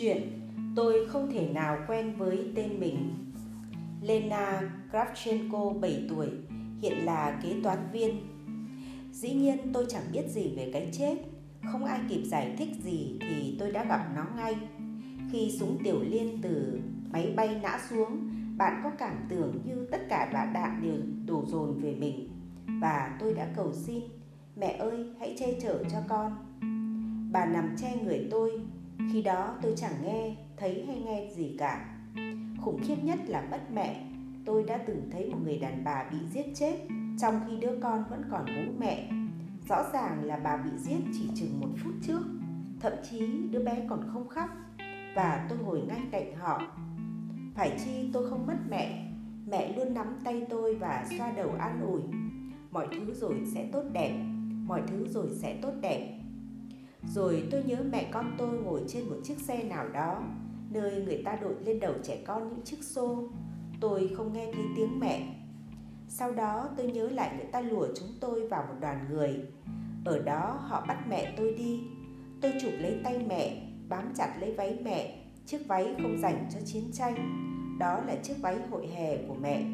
Chuyện, Tôi không thể nào quen với tên mình. Lena Kravchenko 7 tuổi, Hiện là kế toán viên. Dĩ nhiên tôi chẳng biết gì về cái chết, Không ai kịp giải thích gì thì tôi đã gặp nó ngay. Khi súng tiểu liên từ máy bay nã xuống, Bạn có cảm tưởng như tất cả đạn đạn đều đổ dồn về mình. Và tôi đã cầu xin, Mẹ ơi, hãy che chở cho con. Bà nằm che người tôi khi đó tôi chẳng nghe, thấy hay nghe gì cả. Khủng khiếp nhất là mất mẹ. Tôi đã từng thấy một người đàn bà bị giết chết Trong khi đứa con vẫn còn bú mẹ. Rõ ràng là bà bị giết chỉ chừng một phút trước Thậm chí đứa bé còn không khóc Và tôi ngồi ngay cạnh họ. Phải chi tôi không mất mẹ Mẹ luôn nắm tay tôi và xoa đầu an ủi. Mọi thứ rồi sẽ tốt đẹp Mọi thứ rồi sẽ tốt đẹp rồi tôi nhớ mẹ con tôi ngồi trên một chiếc xe nào đó, Nơi người ta đội lên đầu trẻ con những chiếc xô. Tôi không nghe thấy tiếng mẹ. Sau đó tôi nhớ lại người ta lùa chúng tôi vào một đoàn người. Ở đó họ bắt mẹ tôi đi. Tôi chụp lấy tay mẹ, Bám chặt lấy váy mẹ. Chiếc váy không dành cho chiến tranh. Đó là chiếc váy hội hè của mẹ.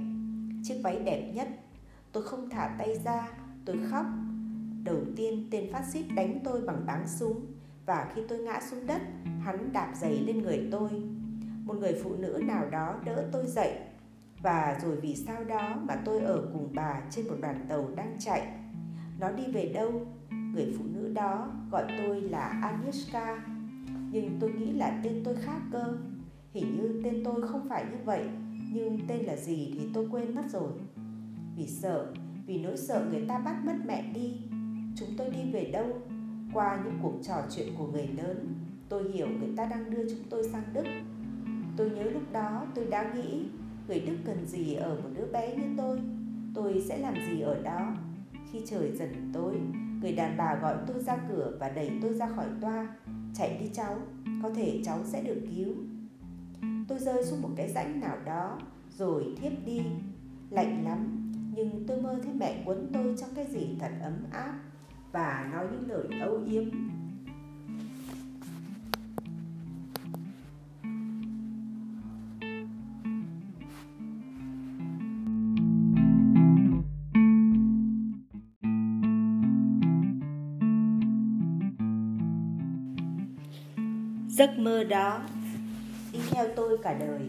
Chiếc váy đẹp nhất. Tôi không thả tay ra, Tôi khóc. Đầu tiên tên phát xít đánh tôi bằng báng súng. Và khi tôi ngã xuống đất, Hắn đạp giày lên người tôi. Một người phụ nữ nào đó đỡ tôi dậy. Và rồi vì sao đó mà tôi ở cùng bà trên một đoàn tàu đang chạy. Nó đi về đâu? Người phụ nữ đó gọi tôi là Agnieszka. Nhưng tôi nghĩ là tên tôi khác cơ. Hình như tên tôi không phải như vậy, Nhưng tên là gì thì tôi quên mất rồi. Vì sợ, Vì nỗi sợ người ta bắt mất mẹ đi tôi đi về đâu? Qua những cuộc trò chuyện của người lớn, tôi hiểu người ta đang đưa chúng tôi sang đức. Tôi nhớ lúc đó tôi đã nghĩ, người đức cần gì ở một đứa bé như tôi? Tôi sẽ làm gì ở đó? Khi trời dần tối, người đàn bà gọi tôi ra cửa và đẩy tôi ra khỏi toa. Chạy đi cháu, có thể cháu sẽ được cứu. Tôi rơi xuống một cái rãnh nào đó, rồi thiếp đi. Lạnh lắm, nhưng tôi mơ thấy mẹ quấn tôi trong cái gì thật ấm áp và nói những lời âu yếm. Giấc mơ đó đi theo tôi cả đời.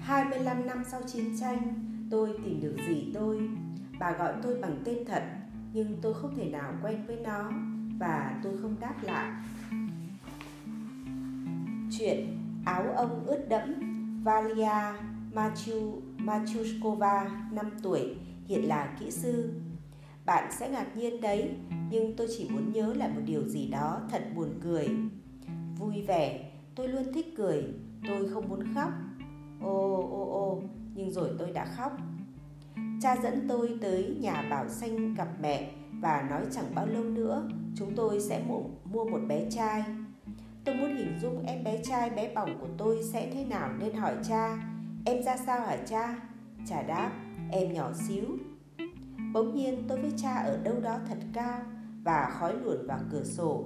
25 năm sau chiến tranh, tôi tìm được gì tôi. Bà gọi tôi bằng tên thật nhưng tôi không thể nào quen với nó và tôi không đáp lại. Chuyện áo ông ướt đẫm, Valia Machu Machuskova 5 tuổi, hiện là kỹ sư. Bạn sẽ ngạc nhiên đấy, nhưng tôi chỉ muốn nhớ lại một điều gì đó thật buồn cười. Vui vẻ, tôi luôn thích cười, tôi không muốn khóc. Ô ô ô, nhưng rồi tôi đã khóc. Cha dẫn tôi tới nhà Bảo Xanh gặp mẹ và nói chẳng bao lâu nữa chúng tôi sẽ mua, mua một bé trai. Tôi muốn hình dung em bé trai bé bỏng của tôi sẽ thế nào nên hỏi cha Em ra sao hả cha? Cha đáp em nhỏ xíu Bỗng nhiên tôi với cha ở đâu đó thật cao và khói luồn vào cửa sổ.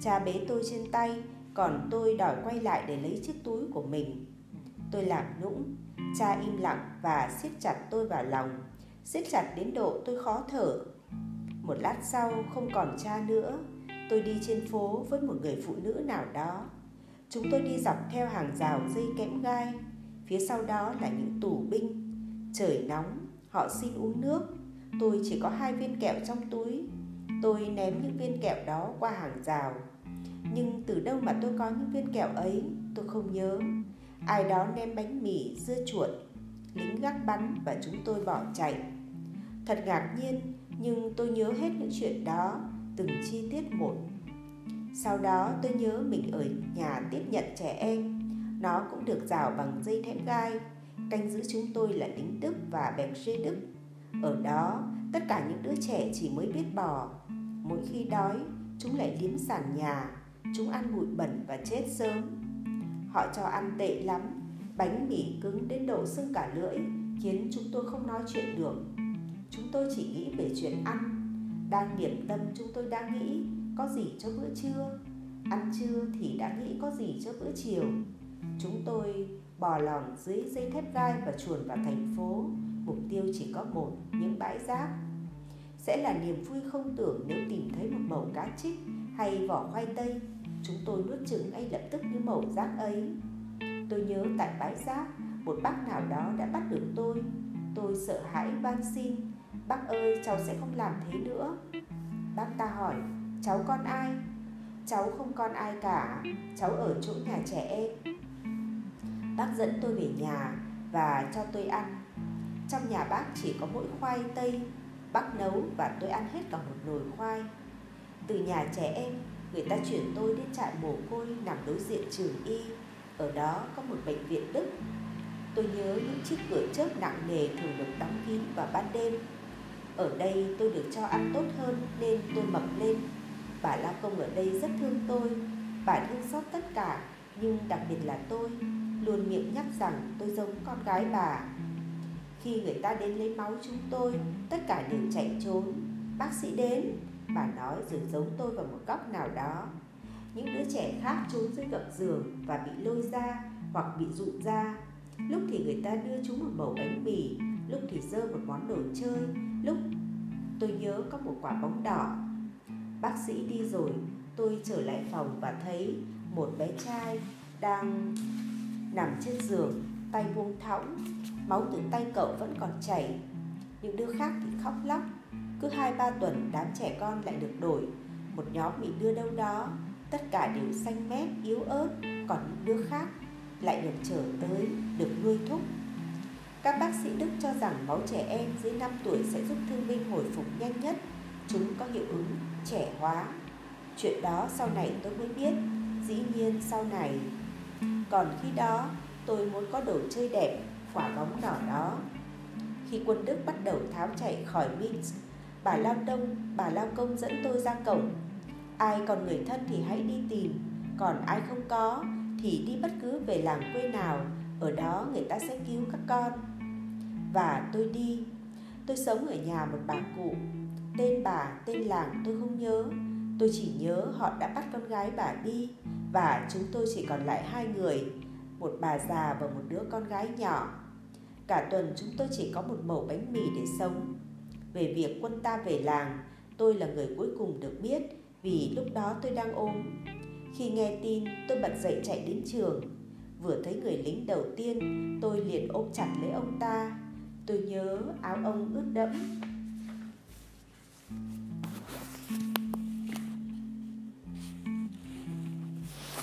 Cha bế tôi trên tay, còn tôi đòi quay lại để lấy chiếc túi của mình. Tôi làm nũng, Cha im lặng và siết chặt tôi vào lòng. Siết chặt đến độ tôi khó thở. Một lát sau, không còn cha nữa. Tôi đi trên phố với một người phụ nữ nào đó. Chúng tôi đi dọc theo hàng rào dây kẽm gai. Phía sau đó là những tù binh. Trời nóng, họ xin uống nước. Tôi chỉ có hai viên kẹo trong túi. Tôi ném những viên kẹo đó qua hàng rào. Nhưng từ đâu mà tôi có những viên kẹo ấy, tôi không nhớ ai đó ném bánh mì, dưa chuột, lính gác bắn và chúng tôi bỏ chạy. Thật ngạc nhiên, nhưng tôi nhớ hết những chuyện đó, từng chi tiết một. Sau đó tôi nhớ mình ở nhà tiếp nhận trẻ em. Nó cũng được rào bằng dây thép gai, canh giữ chúng tôi là lính đức và bèm xê đức. Ở đó, tất cả những đứa trẻ chỉ mới biết bò. Mỗi khi đói, chúng lại liếm sàn nhà, chúng ăn bụi bẩn và chết sớm. Họ cho ăn tệ lắm, bánh mì cứng đến độ sưng cả lưỡi, khiến chúng tôi không nói chuyện được. Chúng tôi chỉ nghĩ về chuyện ăn. Đang niệm tâm chúng tôi đang nghĩ có gì cho bữa trưa. ăn trưa thì đã nghĩ có gì cho bữa chiều. Chúng tôi bò lòn dưới dây thép gai và chuồn vào thành phố. Mục tiêu chỉ có một, những bãi rác. Sẽ là niềm vui không tưởng nếu tìm thấy một mẩu cá trích hay vỏ khoai tây. Chúng tôi nuốt chừng ngay lập tức như mẩu rác ấy. Tôi nhớ tại bãi rác, một bác nào đó đã bắt được tôi. Tôi sợ hãi van xin, bác ơi cháu sẽ không làm thế nữa. Bác ta hỏi, cháu con ai? Cháu không con ai cả, cháu ở chỗ nhà trẻ em. Bác dẫn tôi về nhà và cho tôi ăn. Trong nhà bác chỉ có mỗi khoai tây, bác nấu và tôi ăn hết cả một nồi khoai. Từ nhà trẻ em, người ta chuyển tôi đến trại mồ côi nằm đối diện trường y. Ở đó có một bệnh viện Đức. Tôi nhớ những chiếc cửa chớp nặng nề thường được đóng kín vào ban đêm. Ở đây tôi được cho ăn tốt hơn nên tôi mập lên. Bà lao công ở đây rất thương tôi. Bà thương xót tất cả, nhưng đặc biệt là tôi luôn miệng nhắc rằng tôi giống con gái bà. Khi người ta đến lấy máu chúng tôi, tất cả đều chạy trốn. Bác sĩ đến, bà nói rồi giống tôi vào một góc nào đó. Những đứa trẻ khác trốn dưới gầm giường và bị lôi ra hoặc bị dụ ra. Lúc thì người ta đưa chúng một bầu bánh mì, lúc thì dơ một món đồ chơi, lúc tôi nhớ có một quả bóng đỏ. Bác sĩ đi rồi, tôi trở lại phòng và thấy một bé trai đang nằm trên giường, tay buông thõng, máu từ tay cậu vẫn còn chảy. Những đứa khác thì khóc lóc. Cứ hai ba tuần đám trẻ con lại được đổi, một nhóm bị đưa đâu đó, tất cả đều xanh mét, yếu ớt, còn những đứa khác lại được trở tới, được nuôi thúc. Các bác sĩ Đức cho rằng máu trẻ em dưới 5 tuổi sẽ giúp thương binh hồi phục nhanh nhất. Chúng có hiệu ứng trẻ hóa. Chuyện đó sau này tôi mới biết. Dĩ nhiên sau này còn khi đó tôi muốn có đồ chơi đẹp quả bóng đỏ đó khi quân đức bắt đầu tháo chạy khỏi minsk bà lao đông bà lao công dẫn tôi ra cổng. Ai còn người thân thì hãy đi tìm còn ai không có thì đi bất cứ về làng quê nào ở đó người ta sẽ cứu các con. Và tôi đi. Tôi sống ở nhà một bà cụ tên bà tên làng tôi không nhớ. Tôi chỉ nhớ họ đã bắt con gái bà đi và chúng tôi chỉ còn lại hai người, một bà già và một đứa con gái nhỏ. Cả tuần chúng tôi chỉ có một mẩu bánh mì để sống. Về việc quân ta về làng, tôi là người cuối cùng được biết vì lúc đó tôi đang ôm. Khi nghe tin, tôi bật dậy chạy đến trường. Vừa thấy người lính đầu tiên, tôi liền ôm chặt lấy ông ta. Tôi nhớ áo ông ướt đẫm,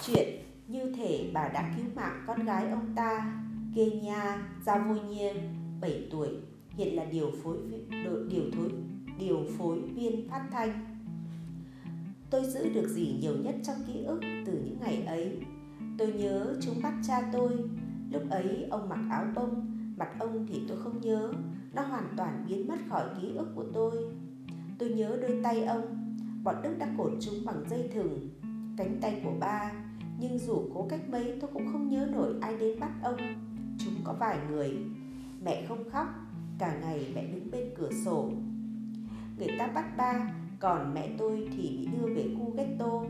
chuyện như thể bà đã cứu mạng con gái ông ta Kenya Zavonye 7 tuổi hiện là điều phối đội điều phối điều phối viên phát thanh. Tôi giữ được gì nhiều nhất trong ký ức từ những ngày ấy? Tôi nhớ chúng bắt cha tôi. Lúc ấy ông mặc áo bông, mặt ông thì tôi không nhớ. Nó hoàn toàn biến mất khỏi ký ức của tôi. Tôi nhớ đôi tay ông. Bọn đức đã cột chúng bằng dây thừng, cánh tay của ba. Nhưng dù cố cách mấy, tôi cũng không nhớ nổi ai đến bắt ông. Chúng có vài người. Mẹ không khóc cả ngày mẹ đứng bên cửa sổ. Người ta bắt ba, còn mẹ tôi thì bị đưa về khu ghetto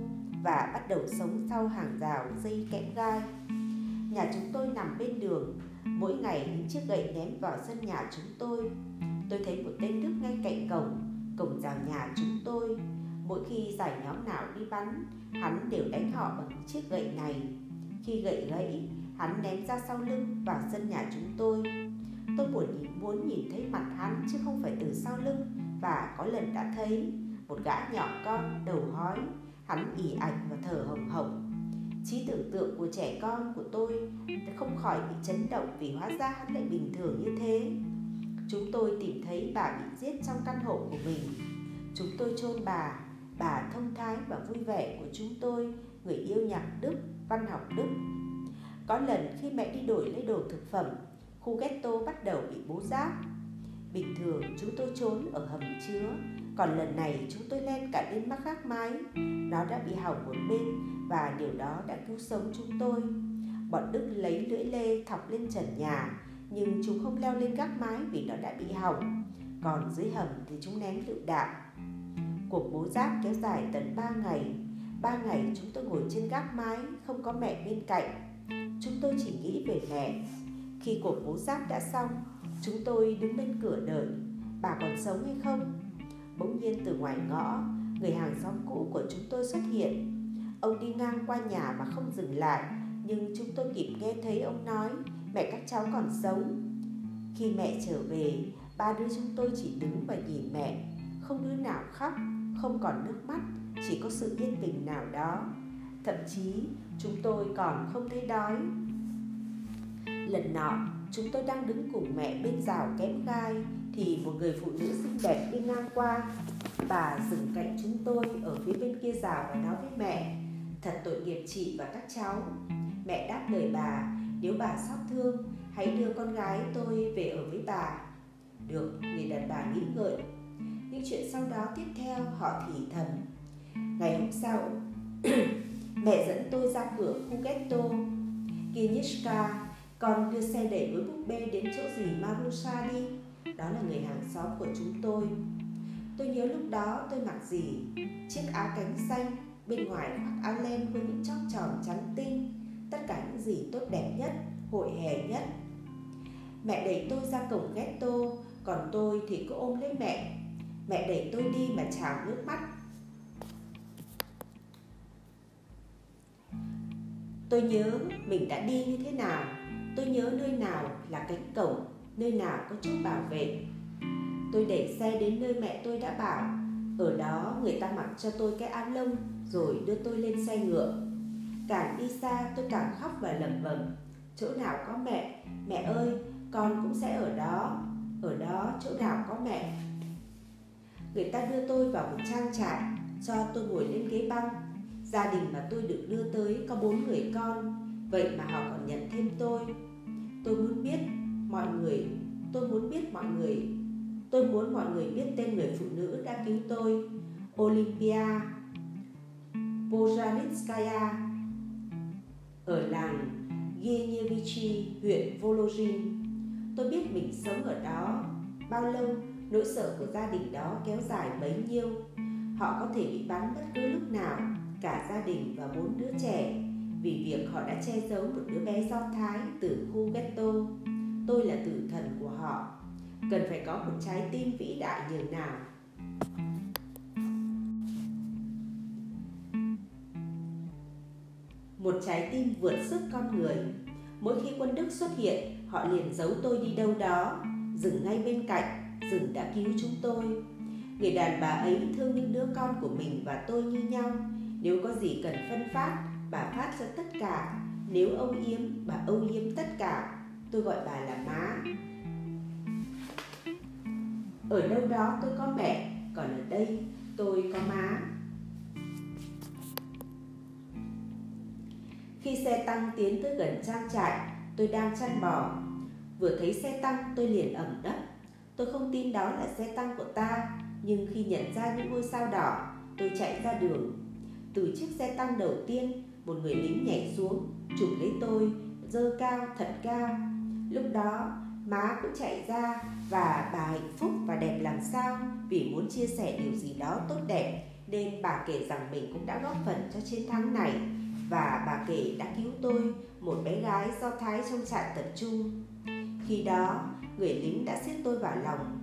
và bắt đầu sống sau hàng rào dây kẽm gai. Nhà chúng tôi nằm bên đường, mỗi ngày những chiếc gậy ném vào sân nhà chúng tôi. Tôi thấy một tên đức ngay cạnh cổng cổng rào nhà chúng tôi. Mỗi khi giải nhóm nào đi bắn, hắn đều đánh họ bằng chiếc gậy này. Khi gậy gãy, hắn ném ra sau lưng vào sân nhà chúng tôi tôi buồn nhìn muốn nhìn thấy mặt hắn chứ không phải từ sau lưng. Và có lần đã thấy một gã nhỏ con đầu hói. Hắn ỉ ảnh và thở hồng hồng trí tưởng tượng của trẻ con của tôi không khỏi bị chấn động vì hóa ra hắn lại bình thường như thế. Chúng tôi tìm thấy bà bị giết trong căn hộ của mình. Chúng tôi chôn bà. Bà thông thái và vui vẻ của chúng tôi, người yêu nhạc Đức, văn học Đức. Có lần khi mẹ đi đổi lấy đồ thực phẩm, khu ghetto bắt đầu bị bố giáp. Bình thường chúng tôi trốn ở hầm chứa, còn lần này chúng tôi lên cả lên mắc gác mái. Nó đã bị hỏng một bên và điều đó đã cứu sống chúng tôi. Bọn Đức lấy lưỡi lê thọc lên trần nhà, nhưng chúng không leo lên gác mái vì nó đã bị hỏng. Còn dưới hầm thì chúng ném lựu đạn. Cuộc bố giáp kéo dài tận 3 ngày. Ba ngày chúng tôi ngồi trên gác mái, không có mẹ bên cạnh. Chúng tôi chỉ nghĩ về mẹ. Khi cuộc bố giáp đã xong, chúng tôi đứng bên cửa đợi. Bà còn sống hay không? Bỗng nhiên từ ngoài ngõ, người hàng xóm cũ của chúng tôi xuất hiện. Ông đi ngang qua nhà mà không dừng lại, nhưng chúng tôi kịp nghe thấy ông nói mẹ các cháu còn sống. Khi mẹ trở về, ba đứa chúng tôi chỉ đứng và nhìn mẹ, không đứa nào khóc, không còn nước mắt, chỉ có sự yên bình nào đó. Thậm chí chúng tôi còn không thấy đói. Lần nọ, chúng tôi đang đứng cùng mẹ bên rào kém gai thì một người phụ nữ xinh đẹp đi ngang qua. Bà dừng cạnh chúng tôi ở phía bên kia rào và nói với mẹ, thật tội nghiệp chị và các cháu. Mẹ đáp lời bà, nếu bà xót thương, hãy đưa con gái tôi về ở với bà. Được, người đàn bà nghĩ ngợi. những chuyện sau đó tiếp theo họ thì thầm. Ngày hôm sau, mẹ dẫn tôi ra cửa khu ghetto. Kinishka, con đưa xe đẩy với búp bê đến chỗ gì Marusha đi. Đó là người hàng xóm của chúng tôi. Tôi nhớ lúc đó tôi mặc gì? Chiếc áo cánh xanh, bên ngoài khoác áo len với những chóp tròn trắng tinh. Tất cả những gì tốt đẹp nhất, hội hè nhất. Mẹ đẩy tôi ra cổng ghetto, còn tôi thì cứ ôm lấy mẹ. Mẹ đẩy tôi đi mà trào nước mắt. Tôi nhớ mình đã đi như thế nào Tôi nhớ nơi nào là cánh cổng, Nơi nào có chốt bảo vệ. Tôi đẩy xe đến nơi mẹ tôi đã bảo. Ở đó người ta mặc cho tôi cái áo lông, Rồi đưa tôi lên xe ngựa. Càng đi xa tôi càng khóc và lẩm bẩm. Chỗ nào có mẹ? Mẹ ơi, con cũng sẽ ở đó. Ở đó chỗ nào có mẹ? Người ta đưa tôi vào một trang trại, Cho tôi ngồi lên ghế băng. Gia đình mà tôi được đưa tới có bốn người con. Vậy mà họ còn nhận thêm tôi. Tôi muốn biết mọi người Tôi muốn biết mọi người Tôi muốn mọi người biết tên người phụ nữ đã cứu tôi. Olympia Pojanitskaya Ở làng Gienievichi, huyện Volozhin. Tôi biết mình sống ở đó Bao lâu nỗi sợ của gia đình đó kéo dài bấy nhiêu. Họ có thể bị bắn bất cứ lúc nào cả gia đình và bốn đứa trẻ vì việc họ đã che giấu một đứa bé do thái từ khu ghetto. Tôi là tử thần của họ. Cần phải có một trái tim vĩ đại nhường nào. Một trái tim vượt sức con người. Mỗi khi quân Đức xuất hiện, họ liền giấu tôi đi đâu đó, dừng ngay bên cạnh, dừng đã cứu chúng tôi. Người đàn bà ấy thương những đứa con của mình và tôi như nhau, nếu có gì cần phân phát, bà phát cho tất cả. Nếu âu yếm, bà âu yếm tất cả. Tôi gọi bà là má. Ở đâu đó tôi có mẹ, còn ở đây tôi có má. Khi xe tăng tiến tới gần trang trại, tôi đang chăn bò. Vừa thấy xe tăng tôi liền ẩm đất. Tôi không tin đó là xe tăng của ta, nhưng khi nhận ra những ngôi sao đỏ, tôi chạy ra đường từ chiếc xe tăng đầu tiên, một người lính nhảy xuống, chụp lấy tôi, dơ cao thật cao. Lúc đó, má cũng chạy ra và bà hạnh phúc và đẹp làm sao vì muốn chia sẻ điều gì đó tốt đẹp. Nên bà kể rằng mình cũng đã góp phần cho chiến thắng này và bà kể đã cứu tôi một bé gái do thái trong trại tập trung. Khi đó người lính đã siết tôi vào lòng.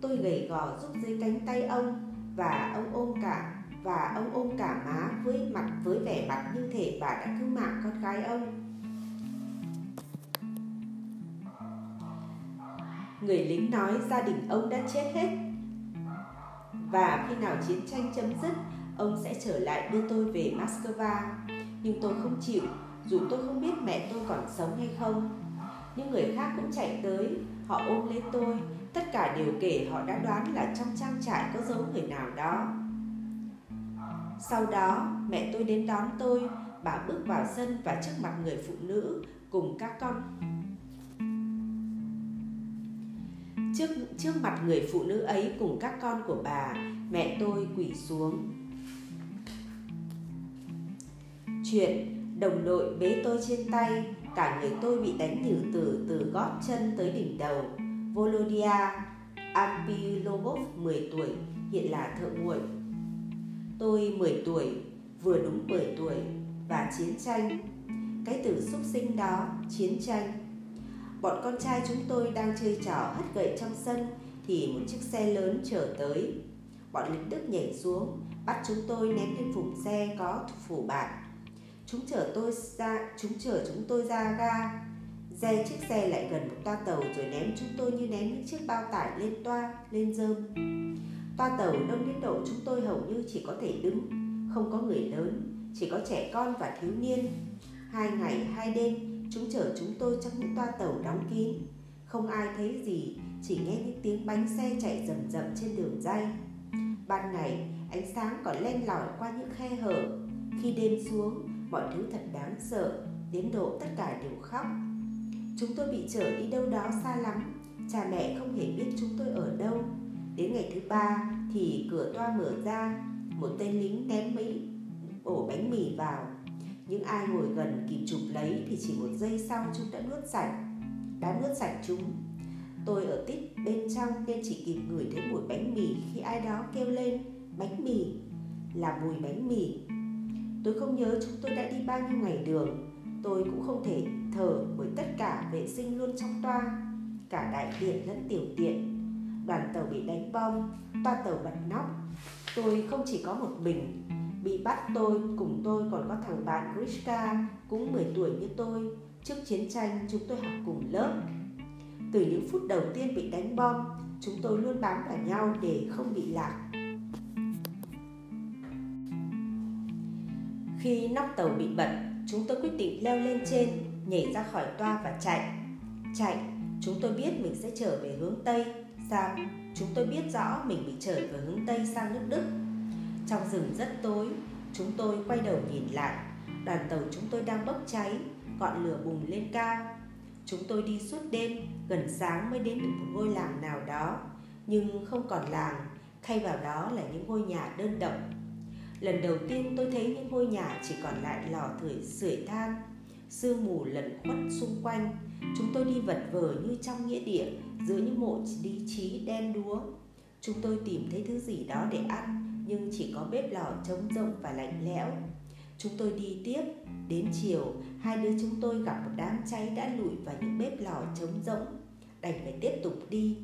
Tôi gầy gò giúp dưới cánh tay ông và ông ôm cả và ông ôm cả má với mặt, với vẻ mặt như thể bà đã cứu mạng con gái ông. Người lính nói gia đình ông đã chết hết. Và khi nào chiến tranh chấm dứt, ông sẽ trở lại đưa tôi về Moscow. Nhưng tôi không chịu, dù tôi không biết mẹ tôi còn sống hay không. Những người khác cũng chạy tới, họ ôm lấy tôi. Tất cả đều kể họ đã đoán là trong trang trại có dấu người nào đó sau đó, mẹ tôi đến đón tôi, bà bước vào sân và trước mặt người phụ nữ cùng các con. Trước trước mặt người phụ nữ ấy cùng các con của bà, mẹ tôi quỳ xuống. Chuyện đồng đội bế tôi trên tay, cả người tôi bị đánh nhử từ từ gót chân tới đỉnh đầu. Volodia Ampilobov 10 tuổi, hiện là thợ nguội Tôi 10 tuổi, vừa đúng 10 tuổi và chiến tranh. Cái từ xúc sinh đó, chiến tranh. Bọn con trai chúng tôi đang chơi trò hất gậy trong sân thì một chiếc xe lớn chở tới. Bọn lính Đức nhảy xuống, bắt chúng tôi ném lên vùng xe có phủ bạt. Chúng chở tôi ra, chúng chở chúng tôi ra ga. Xe chiếc xe lại gần một toa tàu rồi ném chúng tôi như ném những chiếc bao tải lên toa, lên dơm. Toa tàu đông đến độ chúng tôi hầu như chỉ có thể đứng, không có người lớn, chỉ có trẻ con và thiếu niên. Hai ngày, hai đêm, chúng chở chúng tôi trong những toa tàu đóng kín. Không ai thấy gì, chỉ nghe những tiếng bánh xe chạy rầm rầm trên đường dây. Ban ngày, ánh sáng còn len lỏi qua những khe hở. Khi đêm xuống, mọi thứ thật đáng sợ, đến độ tất cả đều khóc. Chúng tôi bị chở đi đâu đó xa lắm, cha mẹ không hề biết chúng tôi ở đâu. Đến ngày thứ ba thì cửa toa mở ra, một tên lính ném mấy ổ bánh mì vào. Những ai ngồi gần kịp chụp lấy thì chỉ một giây sau chúng đã nuốt sạch, đã nuốt sạch chúng. Tôi ở tít bên trong nên chỉ kịp ngửi thấy mùi bánh mì khi ai đó kêu lên bánh mì là mùi bánh mì. Tôi không nhớ chúng tôi đã đi bao nhiêu ngày đường. Tôi cũng không thể thở bởi tất cả vệ sinh luôn trong toa, cả đại tiện lẫn tiểu tiện. Đoàn tàu bị đánh bom, toa tàu bật nóc. Tôi không chỉ có một mình, bị bắt tôi cùng tôi còn có thằng bạn Grishka cũng 10 tuổi như tôi. Trước chiến tranh chúng tôi học cùng lớp từ những phút đầu tiên bị đánh bom, chúng tôi luôn bám vào nhau để không bị lạc. Khi nóc tàu bị bật, chúng tôi quyết định leo lên trên, nhảy ra khỏi toa và chạy. Chạy, chúng tôi biết mình sẽ trở về hướng Tây. Sao? Chúng tôi biết rõ mình bị trở về hướng Tây sang nước Đức. Trong rừng rất tối, chúng tôi quay đầu nhìn lại. Đoàn tàu chúng tôi đang bốc cháy, ngọn lửa bùng lên cao Chúng tôi đi suốt đêm, gần sáng mới đến được một ngôi làng nào đó, nhưng không còn làng, thay vào đó là những ngôi nhà đơn độc. Lần đầu tiên tôi thấy những ngôi nhà chỉ còn lại lò thử sưởi than, sương mù lẩn khuất xung quanh. Chúng tôi đi vật vờ như trong nghĩa địa giữa những mộ lý trí đen đúa. Chúng tôi tìm thấy thứ gì đó để ăn, nhưng chỉ có bếp lò trống rỗng và lạnh lẽo. Chúng tôi đi tiếp, đến chiều, hai đứa chúng tôi gặp một đám cháy đã lụi vào những bếp lò trống rỗng. Đành phải tiếp tục đi.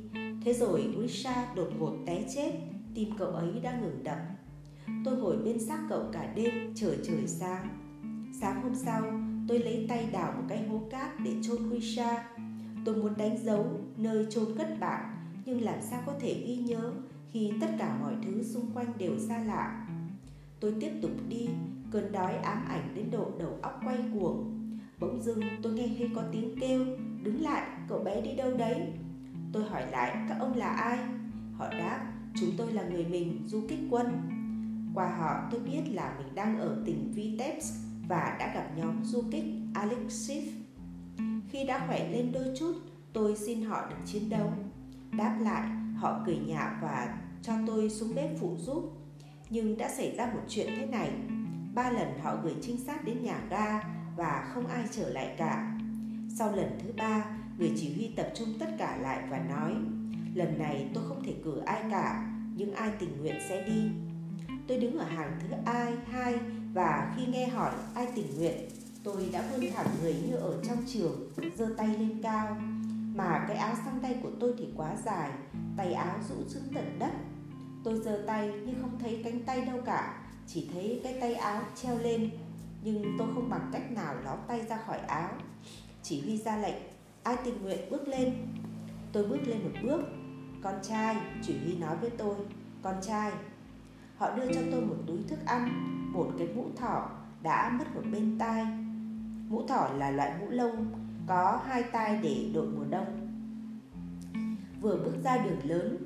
Thế rồi Grisha đột ngột té chết, tim cậu ấy đã ngừng đập. Tôi ngồi bên xác cậu cả đêm chờ trời sáng. Sáng hôm sau, tôi lấy tay đào một cái hố cát để chôn Krisha. Tôi muốn đánh dấu nơi chôn cất bạn, nhưng làm sao có thể ghi nhớ khi tất cả mọi thứ xung quanh đều xa lạ. Tôi tiếp tục đi Cơn đói ám ảnh đến độ đầu óc quay cuồng Bỗng dưng tôi nghe thấy có tiếng kêu Đứng lại, cậu bé đi đâu đấy? Tôi hỏi lại các ông là ai? Họ đáp chúng tôi là người mình du kích quân Qua họ tôi biết là mình đang ở tỉnh Vitebsk và đã gặp nhóm du kích Alexiv Khi đã khỏe lên đôi chút Tôi xin họ được chiến đấu Đáp lại họ cười nhạo và cho tôi xuống bếp phụ giúp Nhưng đã xảy ra một chuyện thế này Ba lần họ gửi trinh sát đến nhà ga và không ai trở lại cả. Sau lần thứ ba, người chỉ huy tập trung tất cả lại và nói Lần này tôi không thể cử ai cả, nhưng ai tình nguyện sẽ đi. Tôi đứng ở hàng thứ ai, hai và khi nghe hỏi ai tình nguyện, tôi đã vươn thẳng người như ở trong trường, giơ tay lên cao. Mà cái áo xăng tay của tôi thì quá dài, tay áo rũ xuống tận đất. Tôi giơ tay nhưng không thấy cánh tay đâu cả chỉ thấy cái tay áo treo lên nhưng tôi không bằng cách nào ló tay ra khỏi áo chỉ huy ra lệnh ai tình nguyện bước lên tôi bước lên một bước con trai chỉ huy nói với tôi con trai họ đưa cho tôi một túi thức ăn, một cái mũ thỏ đã mất một bên tai. Mũ thỏ là loại mũ lông, có hai tai để đội mùa đông. Vừa bước ra đường lớn,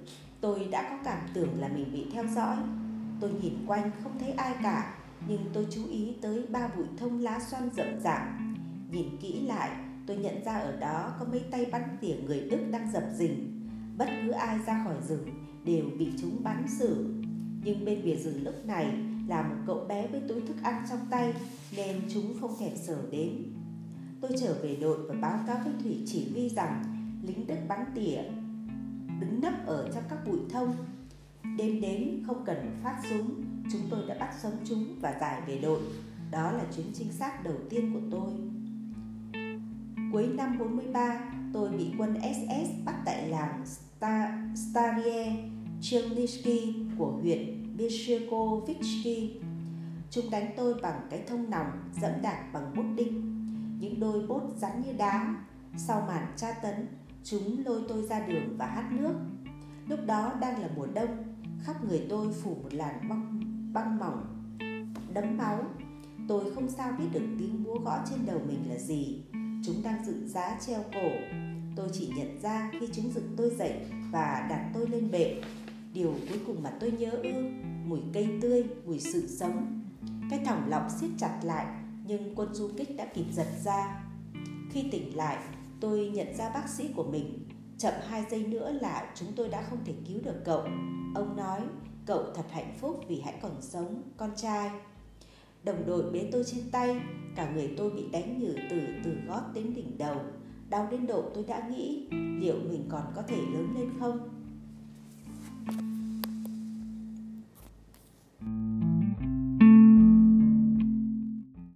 tôi đã có cảm tưởng là mình bị theo dõi. Tôi nhìn quanh không thấy ai cả, Nhưng tôi chú ý tới ba bụi thông lá xoăn rậm rạp. Nhìn kỹ lại, tôi nhận ra ở đó có mấy tay bắn tỉa người Đức đang dập dình. Bất cứ ai ra khỏi rừng đều bị chúng bắn xử. Nhưng bên bìa rừng lúc này là một cậu bé với túi thức ăn trong tay Nên chúng không thèm sở đến Tôi trở về đội và báo cáo với Thủy chỉ huy rằng lính Đức bắn tỉa đứng nấp ở trong các bụi thông Đêm đến không cần phát súng, chúng tôi đã bắt sống chúng và giải về đội. Đó là chuyến trinh sát đầu tiên của tôi. Cuối năm 43, tôi bị quân SS bắt tại làng Starie Chernivtsi của huyện Bieshkovitsky. Chúng đánh tôi bằng cái thông nòng dẫm đạp bằng bút đinh. Những đôi bốt rắn như đá. Sau màn tra tấn, chúng lôi tôi ra đường và hát nước. Lúc đó đang là mùa đông, khắp người tôi phủ một làn băng, băng mỏng, đấm máu. Tôi không sao biết được tiếng búa gõ trên đầu mình là gì. Chúng đang dựng giá treo cổ. Tôi chỉ nhận ra khi chúng dựng tôi dậy và đặt tôi lên bệ. Điều cuối cùng mà tôi nhớ ư, mùi cây tươi, mùi sự sống. Cái thòng lọng siết chặt lại, nhưng quân du kích đã kịp giật ra. Khi tỉnh lại, tôi nhận ra bác sĩ của mình. Chậm hai giây nữa là chúng tôi đã không thể cứu được cậu. Ông nói, cậu thật hạnh phúc vì hãy còn sống, con trai. Đồng đội bế tôi trên tay, cả người tôi bị đánh nhử từ từ gót đến đỉnh đầu. Đau đến độ tôi đã nghĩ liệu mình còn có thể lớn lên không? Thank you.